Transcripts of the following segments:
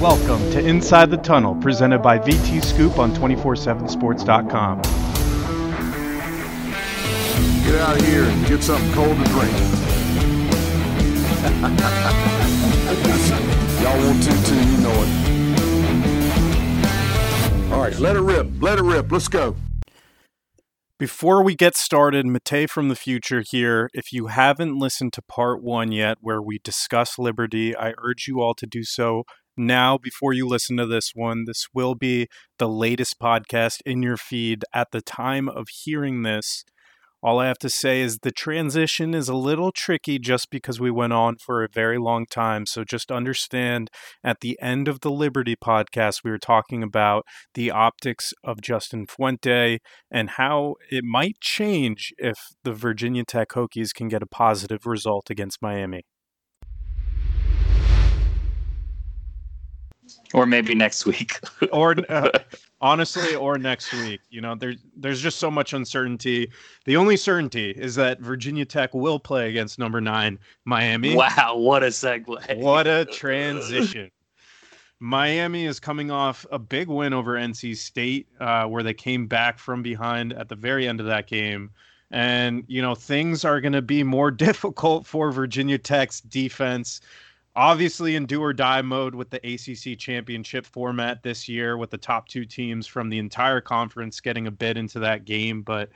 Welcome to Inside the Tunnel, presented by VT Scoop on 247sports.com. Get out of here and get something cold to drink. Y'all want to too, you know it. All right, let it rip. Let it rip. Let's go. Before we get started, Matei from the future here. If you haven't listened to part one yet, where we discuss liberty, I urge you all to do so now before you listen to this one. This will be the latest podcast in your feed at the time of hearing this. All I have to say is the transition is a little tricky just because we went on for a very long time. So just understand at the end of the Liberty podcast, we were talking about the optics of Justin Fuente and how it might change if the Virginia Tech Hokies can get a positive result against Miami. Or maybe next week. Or uh, honestly or next week you know there's there's just so much uncertainty. The only certainty is that virginia tech will play against number nine miami. Wow what a segue. What a transition. Miami is coming off a big win over nc state uh, where they came back from behind at the very end of that game. And you know things are going to be more difficult for virginia tech's defense obviously in do or die mode with the ACC championship format this year, with the top two teams from the entire conference getting a bid into that game. But,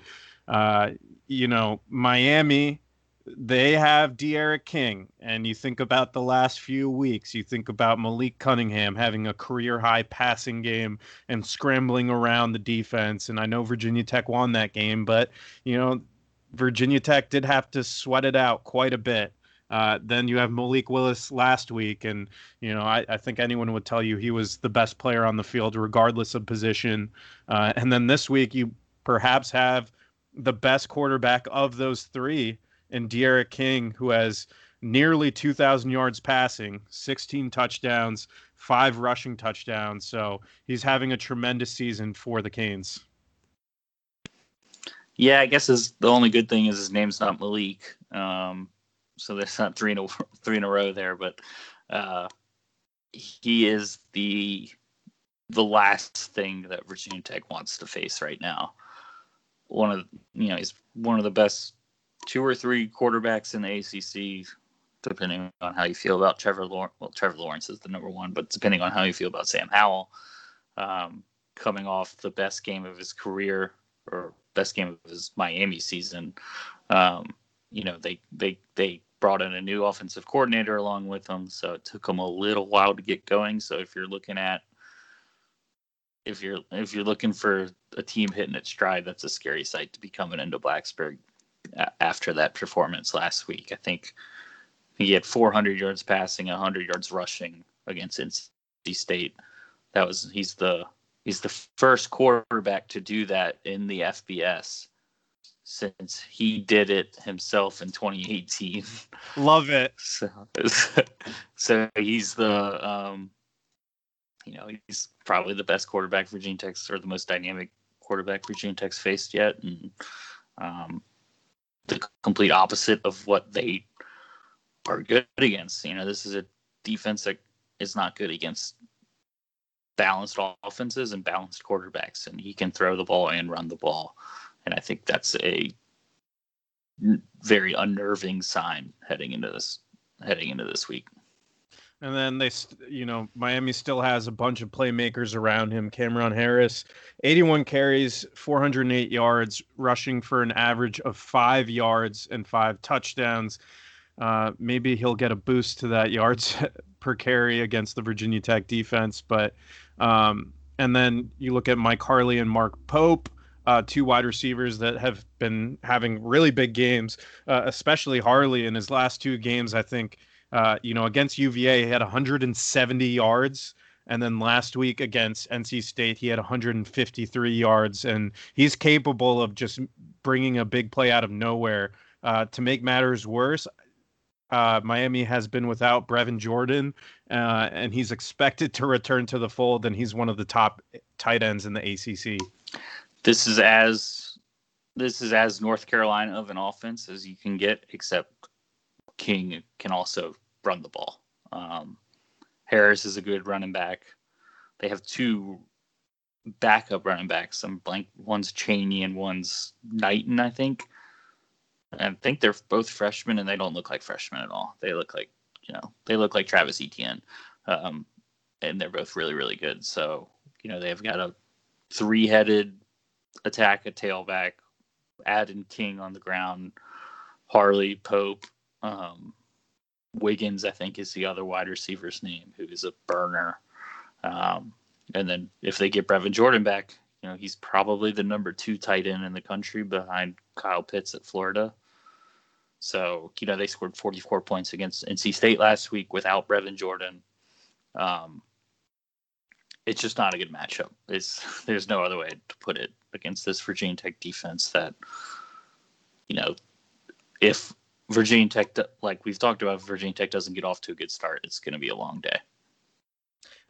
uh, you know, Miami, they have D'Eriq King. And you think about the last few weeks, you think about Malik Cunningham having a career high passing game and scrambling around the defense. And I know Virginia Tech won that game, but, you know, Virginia Tech did have to sweat it out quite a bit. Uh, then you have Malik Willis last week, and you know I, I, think anyone would tell you he was the best player on the field, regardless of position. Uh, and then this week you perhaps have the best quarterback of those three in D'Eriq King, who has nearly 2,000 yards passing, 16 touchdowns, five rushing touchdowns. So he's having a tremendous season for the Canes. Yeah, I guess his, the only good thing is his name's not Malik. Um, so there's not three in a three in a row there, but uh, he is the the last thing that Virginia Tech wants to face right now. One of you know he's one of the best two or three quarterbacks in the ACC, depending on how you feel about Trevor Lawrence. Well, Trevor Lawrence is the number one, but depending on how you feel about Sam Howell, um, coming off the best game of his career or best game of his Miami season, um, you know they they they brought in a new offensive coordinator along with them, so it took them a little while to get going. So if you're looking at if you're if you're looking for a team hitting its stride, that's a scary sight to be coming into Blacksburg after that performance last week. I think he had 400 yards passing, 100 yards rushing against NC State. That was he's the he's the first quarterback to do that in the FBS since he did it himself in 2018. Love it. So, so he's the, um, you know, he's probably the best quarterback Virginia Tech's or the most dynamic quarterback Virginia Tech's faced yet, and um, the complete opposite of what they are good against. You know, this is a defense that is not good against balanced offenses and balanced quarterbacks, and he can throw the ball and run the ball and I think that's a very unnerving sign heading into this heading into this week. And then they, you know, Miami still has a bunch of playmakers around him. Cameron Harris, 81 carries, 408 yards, rushing for an average of five yards and five touchdowns. Uh, maybe he'll get a boost to that yards per carry against the Virginia Tech defense. But, um, and then you look at Mike Harley and Mark Pope uh, two wide receivers that have been having really big games, uh, especially Harley in his last two games. I think, uh, you know, against UVA, he had 170 yards. And then last week against NC State, he had 153 yards, and he's capable of just bringing a big play out of nowhere. Uh, to make matters worse, uh, Miami has been without Brevin Jordan, uh, and he's expected to return to the fold, and he's one of the top tight ends in the ACC. This is as this is as North Carolina of an offense as you can get, except King can also run the ball. Um, Harris is a good running back. They have two backup running backs. Some blank one's Chaney and one's Knighton, I think. I think they're both freshmen, and they don't look like freshmen at all. They look like you know they look like Travis Etienne, um, and they're both really really good. So you know they've got a three-headed attack, a tailback, Aden King on the ground, Harley Pope, um, Wiggins. I think is the other wide receiver's name, who is a burner. Um, and then if they get Brevin Jordan back, you know he's probably the number two tight end in the country behind Kyle Pitts at Florida. So, you know, they scored 44 points against NC State last week without Brevin Jordan. Um, it's just not a good matchup. It's there's no other way to put it against this Virginia Tech defense that, you know, if Virginia Tech, like we've talked about, Virginia Tech doesn't get off to a good start, it's going to be a long day.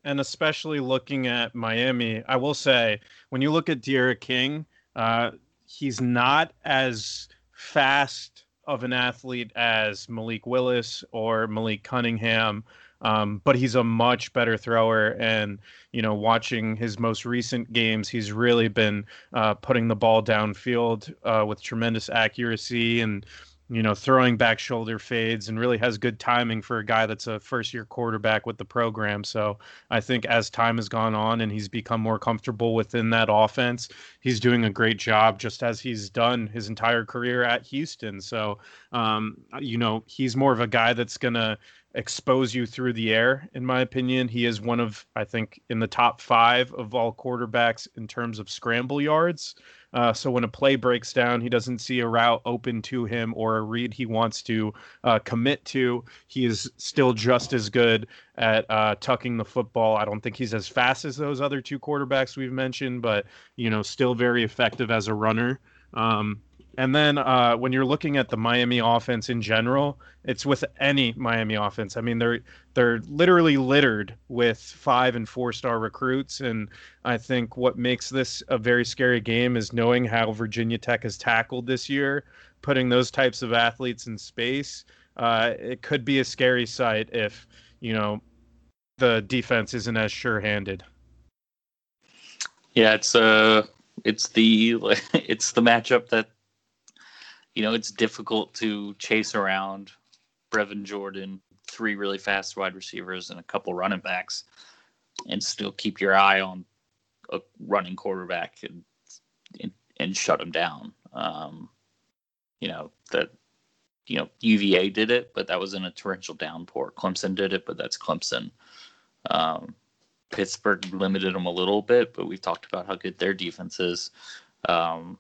And especially looking at Miami, I will say when you look at D'Eriq King, uh, he's not as fast of an athlete as Malik Willis or Malik Cunningham. Um, but he's a much better thrower. And, you know, watching his most recent games, he's really been uh, putting the ball downfield uh, with tremendous accuracy and, you know, throwing back shoulder fades and really has good timing for a guy that's a first year quarterback with the program. So I think as time has gone on and he's become more comfortable within that offense, he's doing a great job just as he's done his entire career at Houston. So, um, you know, he's more of a guy that's going to expose you through the air, in my opinion. He is one of, I think, in the top five of all quarterbacks in terms of scramble yards. Uh, so when a play breaks down, he doesn't see a route open to him or a read he wants to uh, commit to. He is still just as good at uh, tucking the football. I don't think he's as fast as those other two quarterbacks we've mentioned, but you know, still very effective as a runner. Um, and then uh, when you're looking at the Miami offense in general, it's with any Miami offense. I mean, they're they're literally littered with five and four star recruits, and I think what makes this a very scary game is knowing how Virginia Tech has tackled this year, putting those types of athletes in space. Uh, it could be a scary sight if you know the defense isn't as sure handed. Yeah, it's uh it's the it's the matchup that you know, it's difficult to chase around Brevin Jordan, three really fast wide receivers, and a couple running backs, and still keep your eye on a running quarterback and and, and shut him down. Um, you know that you know UVA did it, but that was in a torrential downpour. Clemson did it, but that's Clemson. Um, Pittsburgh limited them a little bit, but we've talked about how good their defense is. Um,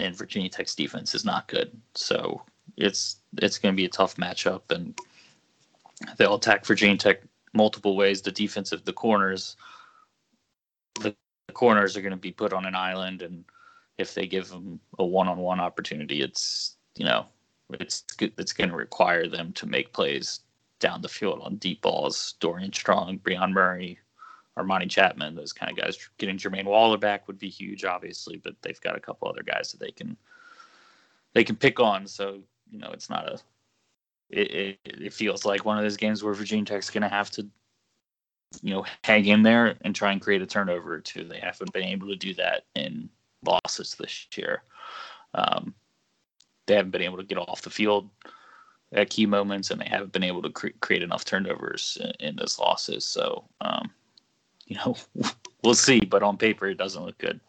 and Virginia Tech's defense is not good. So it's it's going to be a tough matchup, and they'll attack Virginia Tech multiple ways. The defensive, the corners, the, the corners are going to be put on an island, and if they give them a one-on-one opportunity, it's you know it's it's going to require them to make plays down the field on deep balls. Dorian Strong, Brion Murray, Armani Chapman, those kind of guys. Getting Jermaine Waller back would be huge, obviously, but they've got a couple other guys that they can they can pick on. So you know, it's not a. It, it, it feels like one of those games where Virginia Tech's going to have to, you know, hang in there and try and create a turnover or two. They haven't been able to do that in losses this year. Um, they haven't been able to get off the field at key moments, and they haven't been able to cre- create enough turnovers in, in those losses. So, um, you know, we'll see. But on paper, it doesn't look good.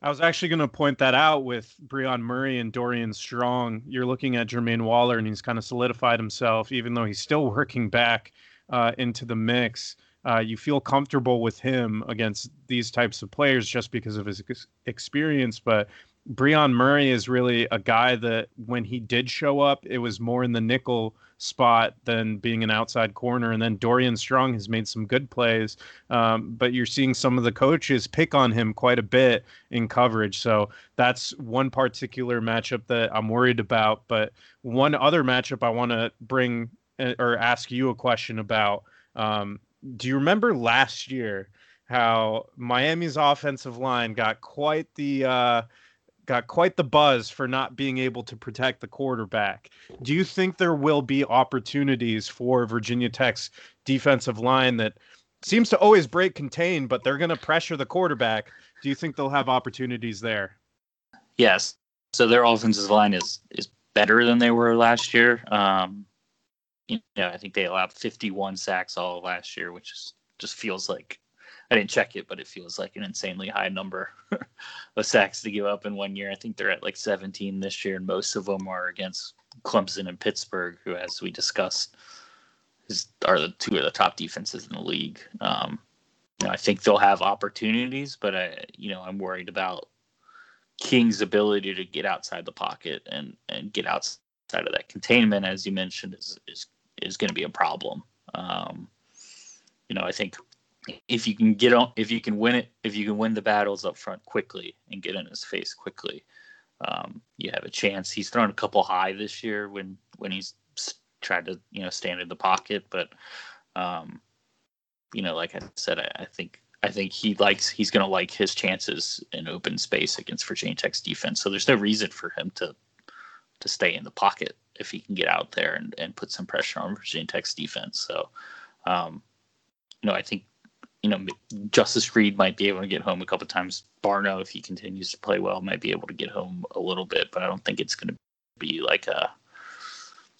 I was actually going to point that out with Brion Murray and Dorian Strong. You're looking at Jermaine Waller, and he's kind of solidified himself, even though he's still working back uh, into the mix. uh, you feel comfortable with him against these types of players just because of his ex- experience. But Brion Murray is really a guy that when he did show up, it was more in the nickel spot than being an outside corner. And then Dorian Strong has made some good plays, um, but you're seeing some of the coaches pick on him quite a bit in coverage. So that's one particular matchup that I'm worried about. But one other matchup I want to bring uh, or ask you a question about. Um, do you remember last year how Miami's offensive line got quite the uh, got quite the buzz for not being able to protect the quarterback. Do you think there will be opportunities for Virginia Tech's defensive line that seems to always break contain, but they're going to pressure the quarterback? Do you think they'll have opportunities there? Yes. So their offensive line is is better than they were last year. Um, you know, I think they allowed 51 sacks all last year, which is, just feels like I didn't check it, but it feels like an insanely high number of sacks to give up in one year. I think they're at like 17 this year, and most of them are against Clemson and Pittsburgh, who, as we discussed, is, are the two of the top defenses in the league. Um, you know, I think they'll have opportunities, but I, you know, I'm worried about King's ability to get outside the pocket and and get outside of that containment, as you mentioned, is is is going to be a problem. Um, you know, I think if you can get on, if you can win it, if you can win the battles up front quickly and get in his face quickly, um, you have a chance. He's thrown a couple high this year when when he's tried to you know stand in the pocket, but um, you know, like I said, I, I think I think he likes he's going to like his chances in open space against Virginia Tech's defense. So there's no reason for him to to stay in the pocket if he can get out there and, and put some pressure on Virginia Tech's defense. So, um, you know, I think you know, Justice Reed might be able to get home a couple times. Barno, if he continues to play well, might be able to get home a little bit, but I don't think it's going to be like a.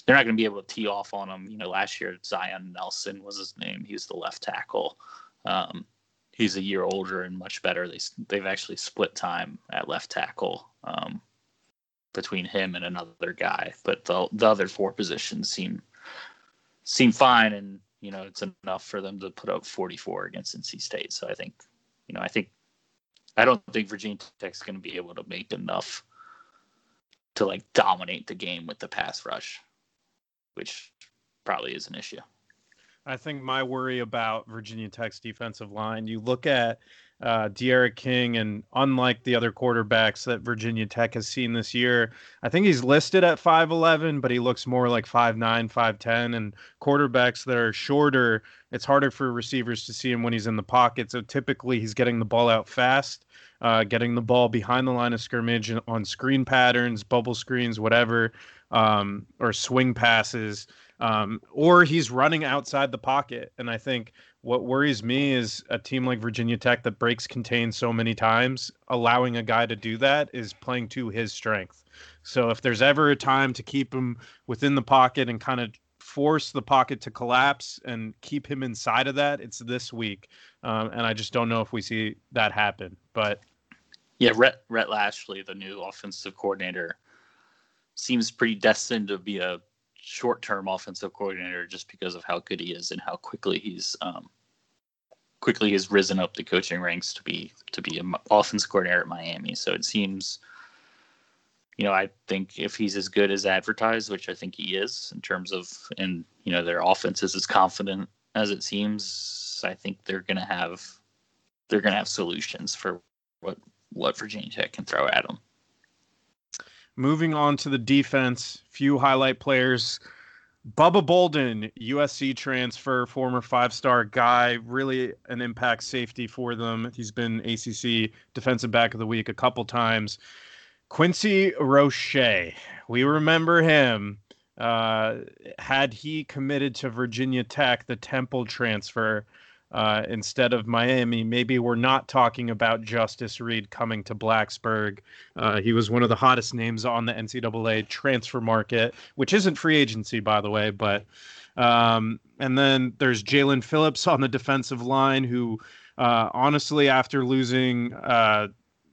They're not going to be able to tee off on him. You know, last year Zion Nelson was his name. He was the left tackle. Um, he's a year older and much better. They they've actually split time at left tackle um, between him and another guy, but the the other four positions seem seem fine and you know, it's enough for them to put up 44 against NC State. So I think, you know, I think, I don't think Virginia Tech's going to be able to make enough to like dominate the game with the pass rush, which probably is an issue. I think my worry about Virginia Tech's defensive line, you look at uh, D'Eriq King, and unlike the other quarterbacks that Virginia Tech has seen this year, I think he's listed at 5'11, but he looks more like 5'9, 5'10. And quarterbacks that are shorter, it's harder for receivers to see him when he's in the pocket. So typically he's getting the ball out fast, uh, getting the ball behind the line of scrimmage on screen patterns, bubble screens, whatever, um, or swing passes. Um, or he's running outside the pocket. And I think what worries me is a team like Virginia Tech that breaks contain so many times, allowing a guy to do that is playing to his strength. So if there's ever a time to keep him within the pocket and kind of force the pocket to collapse and keep him inside of that, it's this week. Um, and I just don't know if we see that happen. But yeah, Rhett, Rhett Lashlee, the new offensive coordinator, seems pretty destined to be a short-term offensive coordinator just because of how good he is and how quickly he's um, quickly has risen up the coaching ranks to be to be an offensive coordinator at Miami. So it seems, you know, I think if he's as good as advertised, which I think he is in terms of, and you know, their offense is as confident as it seems. I think they're gonna have they're gonna have solutions for what what Virginia Tech can throw at them. Moving on to the defense, few highlight players. Bubba Bolden, USC transfer, former five star guy, really an impact safety for them. He's been ACC Defensive Back of the Week a couple times. Quincy Roche, we remember him. Uh, had he committed to Virginia Tech, the Temple transfer, uh, instead of Miami. Maybe we're not talking about Justice Reed coming to Blacksburg. Uh, he was one of the hottest names on the NCAA transfer market, which isn't free agency, by the way. But um, and then there's Jaelan Phillips on the defensive line, who uh, honestly, after losing, uh,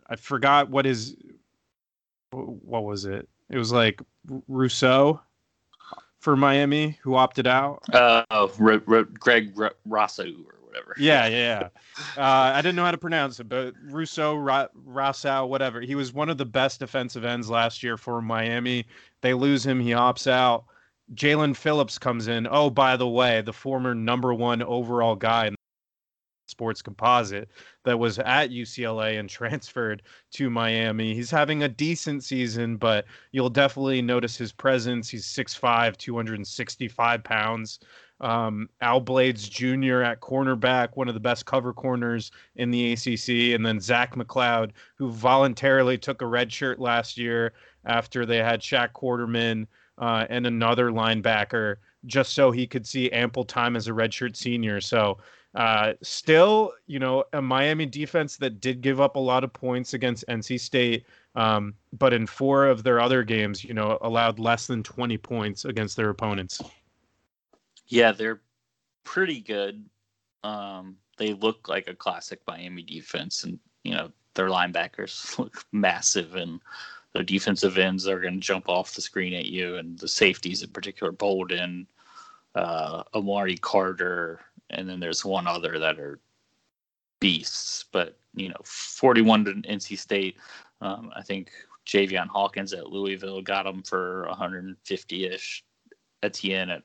I forgot what his what was it? It was like Rousseau for Miami, who opted out. Uh, oh, Greg Rousseau whatever. Yeah, yeah. yeah. Uh, I didn't know how to pronounce it, but Russo, Ra- Rousseau, whatever. He was one of the best defensive ends last year for Miami. They lose him, he opts out. Jaelan Phillips comes in. Oh, by the way, the former number one overall guy in sports composite that was at UCLA and transferred to Miami. He's having a decent season, but you'll definitely notice his presence. He's 6'5, 265 pounds. Um, Al Blades Jr. at cornerback, one of the best cover corners in the ACC, and then Zach McCloud, who voluntarily took a red shirt last year after they had Shaq Quarterman uh, and another linebacker, just so he could see ample time as a redshirt senior. So uh, still, you know, a Miami defense that did give up a lot of points against NC State, um, but in four of their other games, you know, allowed less than 20 points against their opponents. Yeah, they're pretty good. Um, they look like a classic Miami defense, and you know their linebackers look massive, and their defensive ends are going to jump off the screen at you, and the safeties in particular, Bolden, uh, Amari Carter, and then there's one other that are beasts. But you know, 41 to NC State. Um, I think Javian Hawkins at Louisville got him for 150 ish. Etienne at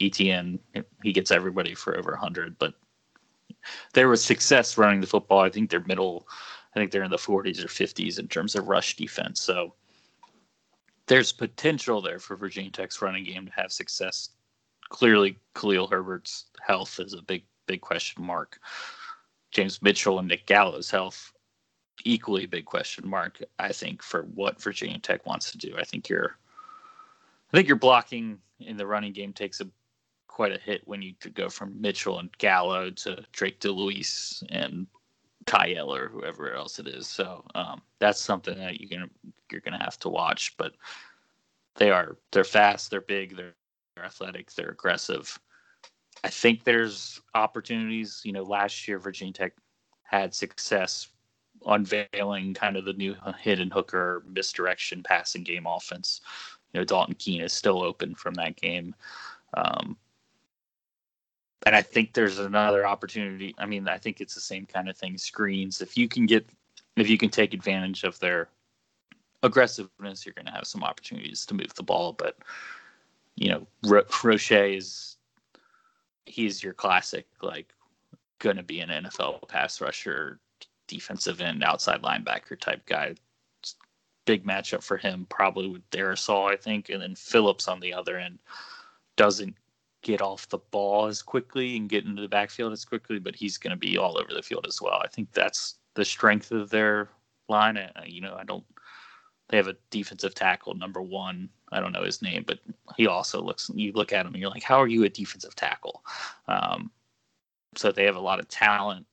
Etienne, he gets everybody for over 100. But there was success running the football. I think they're middle. I think they're in the 40s or 50s in terms of rush defense. So there's potential there for Virginia Tech's running game to have success clearly Khalil Herbert's health is a big, big question mark. James Mitchell and Nick Gallo's health, equally big question mark. I think for what Virginia Tech wants to do. I think you're, I think your blocking in the running game takes a quite a hit when you go from Mitchell and Gallo to Drake DeIuliis and Ty or whoever else it is. So um, that's something that you're gonna you're gonna have to watch. But they are they're fast, they're big, they're they're athletic, they're aggressive. I think there's opportunities. You know, last year Virginia Tech had success unveiling kind of the new Hendon Hooker misdirection passing game offense. You know, Dalton Keene is still open from that game. Um, and I think there's another opportunity. I mean, I think it's the same kind of thing. Screens. If you can get, if you can take advantage of their aggressiveness, you're going to have some opportunities to move the ball. But you know, Ro- Roche is he's your classic like going to be an NFL pass rusher, defensive end, outside linebacker type guy. Big matchup for him, probably with Darrisaw, I think, and then Phillips on the other end doesn't get off the ball as quickly and get into the backfield as quickly, but he's going to be all over the field as well. I think that's the strength of their line. You know, I don't they have a defensive tackle, number one. I don't know his name, but he also looks. You look at him, and you're like, "How are you a defensive tackle?" Um, so they have a lot of talent.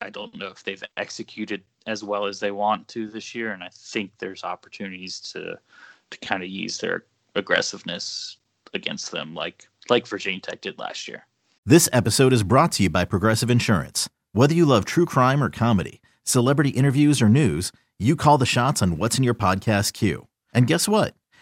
I don't know if they've executed as well as they want to this year, and I think there's opportunities to to kind of use their aggressiveness against them, like like Virginia Tech did last year. This episode is brought to you by Progressive Insurance. Whether you love true crime or comedy, celebrity interviews or news you call the shots on what's in your podcast queue. And guess what?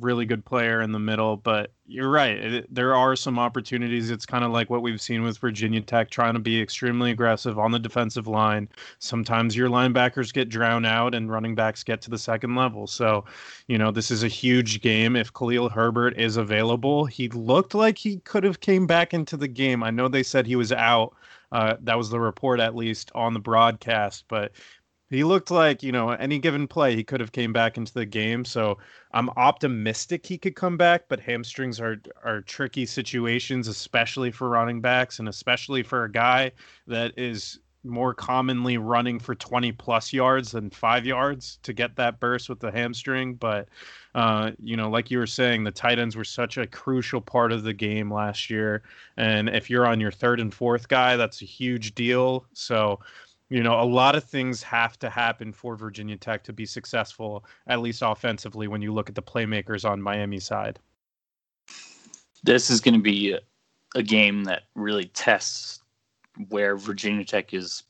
really good player in the middle. But you're right, it, there are some opportunities. It's kind of like what we've seen with Virginia Tech, trying to be extremely aggressive on the defensive line. Sometimes your linebackers get drowned out and running backs get to the second level. So, you know, this is a huge game. If Khalil Herbert is available, he looked like he could have came back into the game. I know they said he was out. Uh, that was the report, at least on the broadcast. But he looked like you know any given play he could have came back into the game. So i'm optimistic he could come back but hamstrings are are tricky situations especially for running backs and especially for a guy that is more commonly running for 20 plus yards than five yards to get that burst with the hamstring. But uh, you know like you were saying the tight ends were such a crucial part of the game last year. And if you're on your third and fourth guy that's a huge deal. So You know, a lot of things have to happen for Virginia Tech to be successful, at least offensively, when you look at the playmakers on Miami side. This is going to be a, game that really tests where Virginia Tech is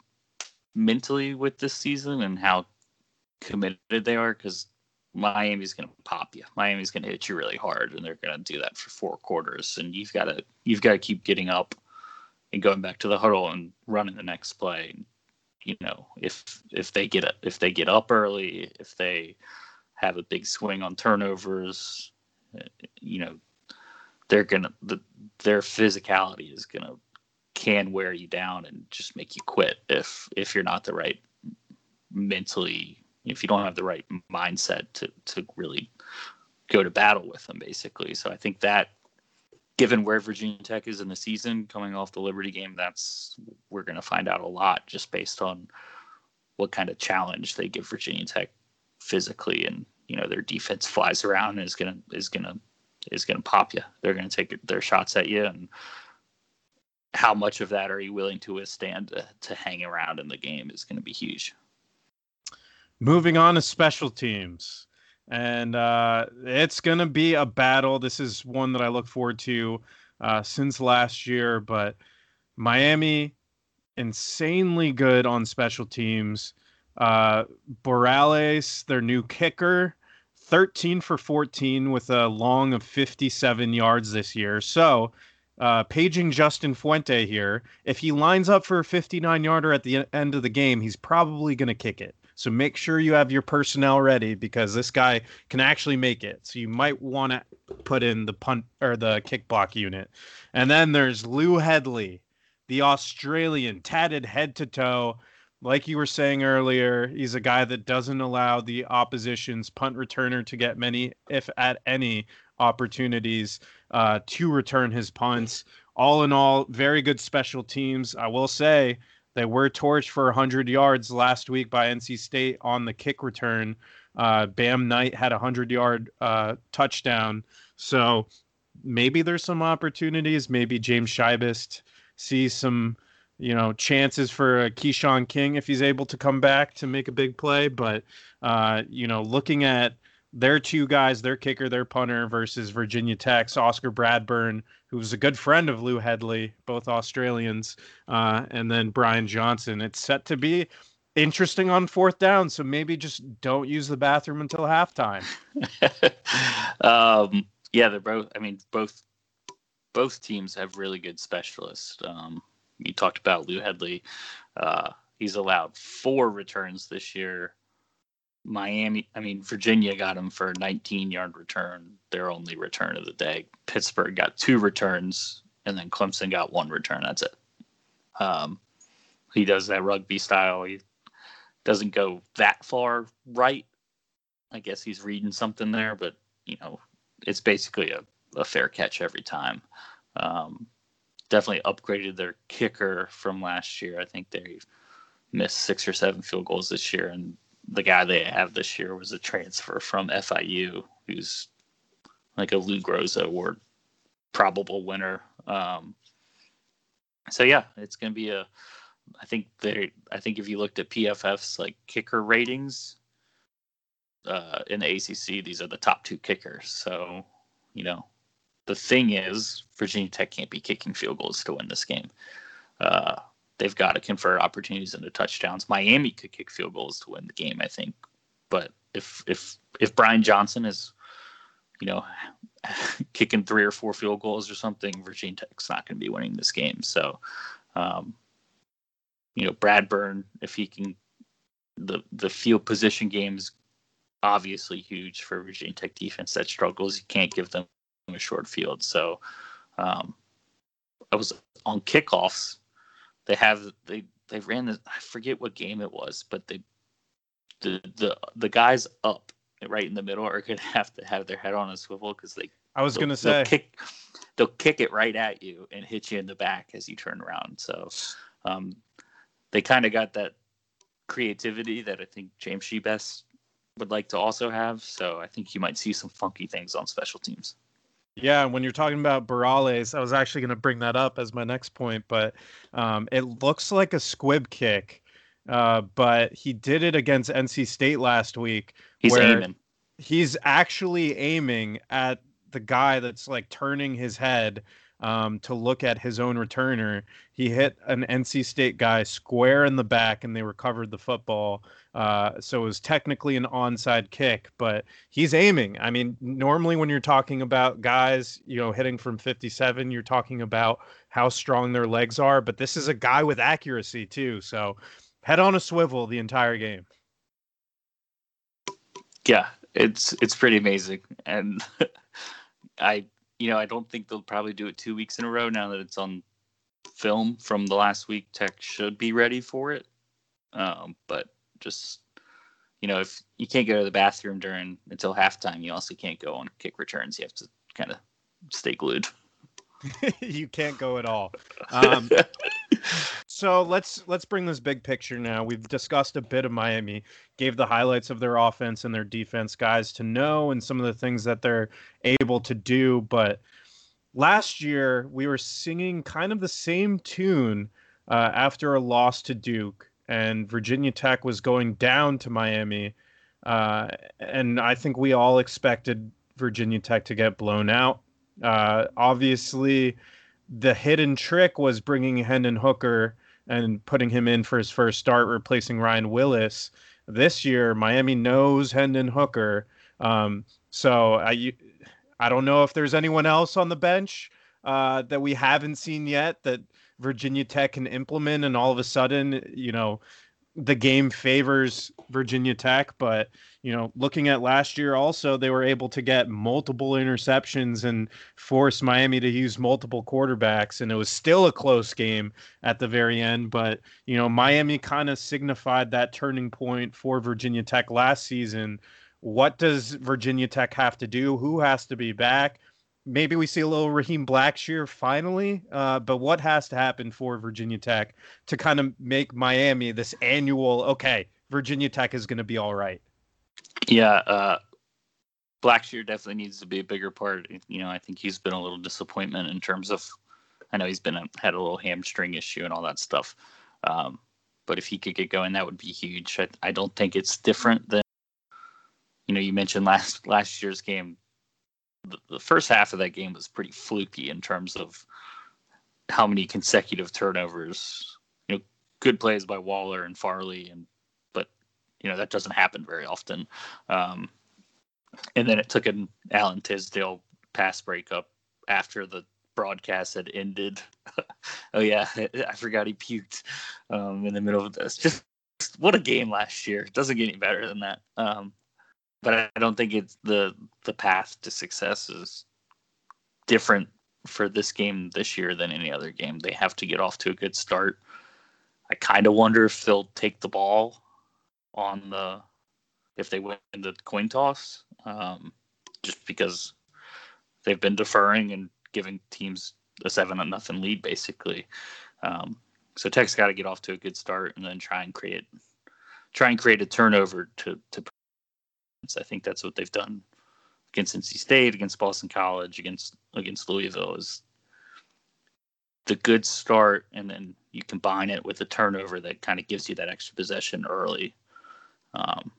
mentally with this season and how committed they are because Miami's going to pop you. Miami's going to hit you really hard, and they're going to do that for four quarters. And you've got to you've got to keep getting up and going back to the huddle and running the next play. You know, if if they get if they get up early, if they have a big swing on turnovers, uh, you know, they're gonna the, their physicality is gonna can wear you down and just make you quit if if you're not the right mentally if you don't have the right mindset to to really go to battle with them basically. So i think that given where virginia tech is in the season coming off the liberty game that's we're going to find out a lot just based on what kind of challenge they give virginia tech physically and you know their defense flies around and is going to is going to is going to pop you they're going to take their shots at you and how much of that are you willing to withstand to, to hang around in the game is going to be huge. Moving on to special teams. And uh, it's to be a battle. This is one that I look forward to uh, since last year. But Miami, insanely good on special teams. Uh, Borregales, their new kicker, 13 for 14 with a long of 57 yards this year. So, uh, paging Justin Fuente here, if he lines up for a 59 yarder at the end of the game, he's probably going to kick it. So make sure you have your personnel ready because this guy can actually make it. So you might want to put in the punt or the kick block unit. And then there's Lou Hedley, the Australian, tatted head to toe. Like you were saying earlier, he's a guy that doesn't allow the opposition's punt returner to get many, if at any, opportunities uh, to return his punts. All in all, very good special teams. I will say they were torched for 100 yards last week by NC State on the kick return. Uh, Bam Knight had a 100 yard uh, touchdown. So maybe there's some opportunities. Maybe James Shibest sees some, you know, chances for Keshawn King if he's able to come back to make a big play. But, uh, you know, looking at their two guys, their kicker, their punter versus Virginia Tech's Oscar Bradburn, who's a good friend of Lou Hedley, both Australians, uh, and then Brian Johnson. It's set to be interesting on fourth down, so maybe just don't use the bathroom until halftime. um, yeah, they're both. I mean, both both teams have really good specialists. Um, you talked about Lou Hedley. Uh, he's allowed four returns this year Miami, I mean, Virginia got him for a 19 yard return, their only return of the day. Pittsburgh got two returns, and then Clemson got one return. That's it. Um, he does that rugby style. He doesn't go that far right. I guess he's reading something there, but, you know, it's basically a, a fair catch every time. Um, definitely upgraded their kicker from last year. I think they missed six or seven field goals this year, and the guy they have this year was a transfer from FIU, who's like a Lou Groza award probable winner. Um, so yeah, it's gonna be a. I think they. I think if you looked at PFF's like kicker ratings uh, in the ACC, these are the top two kickers. So you know, the thing is, Virginia Tech can't be kicking field goals to win this game. Uh, they've got to convert opportunities into touchdowns. Miami could kick field goals to win the game, I think. But if if if Brian Johnson is, you know, kicking three or four field goals or something, Virginia Tech's not going to be winning this game. So, um, you know, Bradburn, if he can, the the field position games obviously huge for Virginia Tech defense that struggles. You can't give them a short field. So, um, I was on kickoffs they have they they ran this. I forget what game it was, but they the the the guys up right in the middle are gonna have to have their head on a swivel because they. I was gonna say they'll kick, they'll kick it right at you and hit you in the back as you turn around. So, um, they kind of got that creativity that I think James Shibest would like to also have. So I think you might see some funky things on special teams. Yeah, when you're talking about Borregales, I was actually going to bring that up as my next point, but um, it looks like a squib kick. uh, but he did it against NC State last week. He's aiming. He's actually aiming at the guy that's like turning his head um, to look at his own returner. He hit an NC State guy square in the back, and they recovered the football. Uh, so it was technically an onside kick, but he's aiming. I mean, normally when you're talking about guys, you know, hitting from 57, you're talking about how strong their legs are, but this is a guy with accuracy too. So head on a swivel the entire game. Yeah, it's it's pretty amazing, and I you know I don't think they'll probably do it two weeks in a row now that it's on film from the last week. Tech should be ready for it, um, but just you know if you can't go to the bathroom during until halftime, you also can't go on kick returns. You have to kind of stay glued. you can't go at all. Um, so let's let's bring this big picture now. We've discussed a bit of Miami, gave the highlights of their offense and their defense guys to know and some of the things that they're able to do, but last year we were singing kind of the same tune uh, after a loss to Duke and Virginia Tech was going down to Miami. Uh, and I think we all expected Virginia Tech to get blown out. Uh, obviously, the hidden trick was bringing Hendon Hooker and putting him in for his first start, replacing Ryan Willis. This year, Miami knows Hendon Hooker. Um, so I, I don't know if there's anyone else on the bench uh, that we haven't seen yet that Virginia Tech can implement, and all of a sudden, you know, the game favors Virginia Tech. But you know, looking at last year, also they were able to get multiple interceptions and force Miami to use multiple quarterbacks, and it was still a close game at the very end. But you know, Miami kind of signified that turning point for Virginia Tech last season. What does Virginia Tech have to do? Who has to be back? Maybe we see a little Raheem Blackshear finally. Uh, but what has to happen for Virginia Tech to kind of make Miami this annual? Okay, Virginia Tech is going to be all right. Yeah, uh, Blackshear definitely needs to be a bigger part. You know, I think he's been a little disappointment in terms of. I know he's been had a little hamstring issue and all that stuff. Um, but if he could get going, that would be huge. I, I don't think it's different than. You know, you mentioned last last year's game the, first half of that game was pretty fluky in terms of how many consecutive turnovers. You know, good plays by Waller and Farley, and but you know that doesn't happen very often. Um, and then it took an Alan Tisdale pass breakup after the broadcast had ended. oh yeah, I forgot he puked um, in the middle of this. Just what a game last year. It doesn't get any better than that. Um, but I don't think it's the the path to success is different for this game this year than any other game. They have to get off to a good start. I kind of wonder if they'll take the ball on the if they win the coin toss, um, just because they've been deferring and giving teams a seven to nothing lead basically. Um, so Tech's got to get off to a good start and then try and create try and create a turnover to to I think that's what they've done against NC State, against Boston College, against against Louisville is the good start, and then you combine it with a turnover that kind of gives you that extra possession early, um,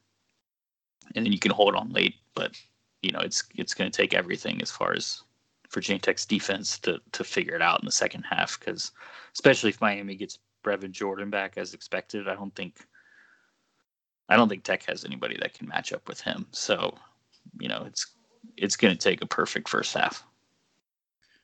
and then you can hold on late. But you know, it's it's going to take everything as far as Virginia Tech's defense to to figure it out in the second half, because especially if Miami gets Brevin Jordan back as expected, I don't think I don't think Tech has anybody that can match up with him. So, you know, it's it's going to take a perfect first half.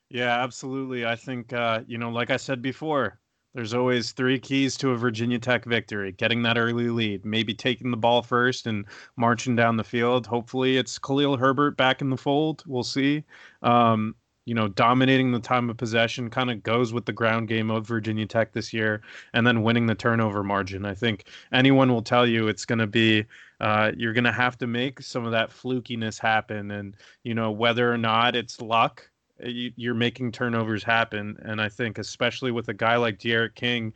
Yeah, absolutely. I think uh, you know, like I said before, there's always three keys to a Virginia Tech victory: getting that early lead, maybe taking the ball first and marching down the field. Hopefully, it's Khalil Herbert back in the fold. We'll see. Um, you know, dominating the time of possession kind of goes with the ground game of Virginia Tech this year, and then winning the turnover margin. I think anyone will tell you it's going to be, uh, you're going to have to make some of that flukiness happen. And, you know, whether or not it's luck, you, are making turnovers happen. And I think, especially with a guy like D'Eriq King,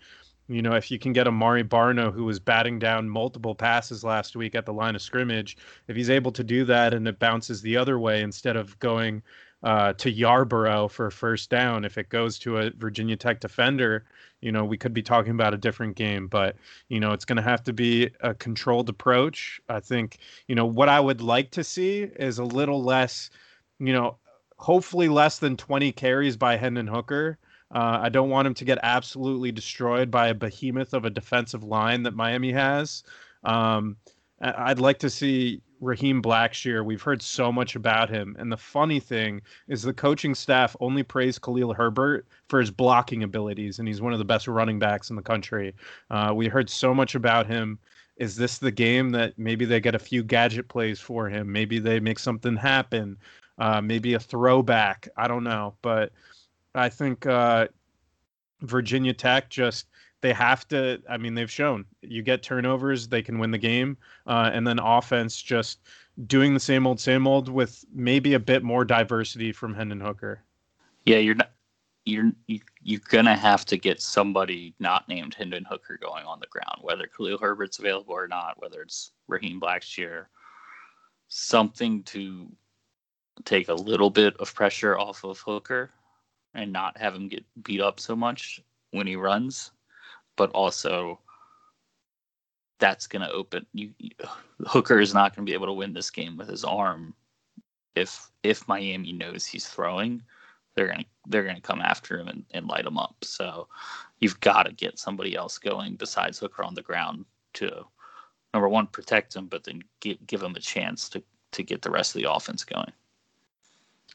you know, if you can get Amari Barno, who was batting down multiple passes last week at the line of scrimmage, if he's able to do that and it bounces the other way instead of going uh, to Yarborough for first down. If it goes to a Virginia Tech defender, you know, we could be talking about a different game. But you know, it's going to have to be a controlled approach. I think you know what I would like to see is a little less, you know, hopefully less than 20 carries by Hendon Hooker. Uh, I don't want him to get absolutely destroyed by a behemoth of a defensive line that Miami has. Um, I'd like to see Raheem Blackshear. We've heard so much about him. And the funny thing is, the coaching staff only praise Khalil Herbert for his blocking abilities, and he's one of the best running backs in the country. Uh, we heard so much about him. Is this the game that maybe they get a few gadget plays for him? Maybe they make something happen. Uh, maybe a throwback. I don't know. But I think uh, Virginia Tech just they have to. I mean, they've shown you get turnovers, they can win the game, uh, and then offense just doing the same old, same old with maybe a bit more diversity from Hendon Hooker. Yeah, you're not. You're you, you're gonna have to get somebody not named Hendon Hooker going on the ground, whether Khalil Herbert's available or not, whether it's Raheem Blackshear, something to take a little bit of pressure off of Hooker and not have him get beat up so much when he runs, but also that's going to open you, Hooker is not going to be able to win this game with his arm if if Miami knows he's throwing they're going to they're going to come after him and, and light him up so you've got to get somebody else going besides Hooker on the ground to number one protect him but then give, give him a chance to to get the rest of the offense going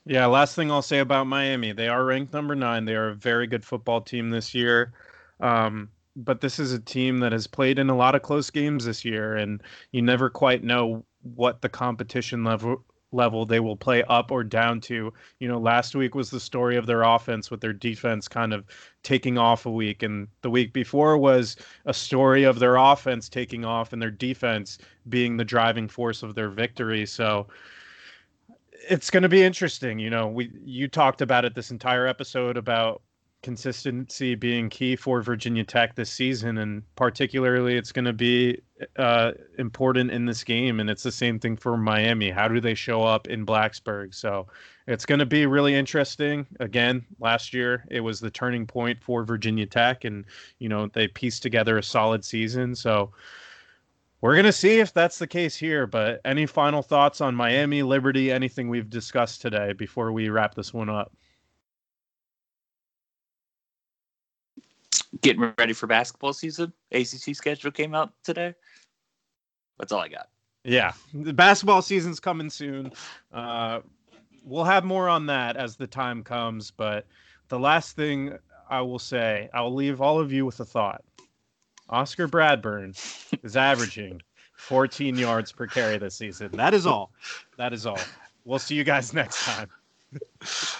yeah, last thing I'll say about Miami, they are ranked number nine. They are a very good football team this year. Um, but this is a team that has played in a lot of close games this year, and you never quite know what the competition level level they will play up or down to. You know, last week was the story of their offense with their defense kind of taking off a week, and the week before was a story of their offense taking off and their defense being the driving force of their victory. So it's going to be interesting. You know, we you talked about it this entire episode about consistency being key for Virginia Tech this season, and particularly it's going to be uh, important in this game. And it's the same thing for Miami. How do they show up in Blacksburg? So it's going to be really interesting. Again, last year it was the turning point for Virginia Tech, and you know they pieced together a solid season. So we're going to see if that's the case here. But any final thoughts on Miami, Liberty, anything we've discussed today before we wrap this one up? Getting ready for basketball season. ACC schedule came out today. That's all I got. Yeah, the basketball season's coming soon. Uh, we'll have more on that as the time comes. But the last thing I will say, I'll leave all of you with a thought. Oscar Bradburn is averaging 14 yards per carry this season. That is all. That is all. We'll see you guys next time.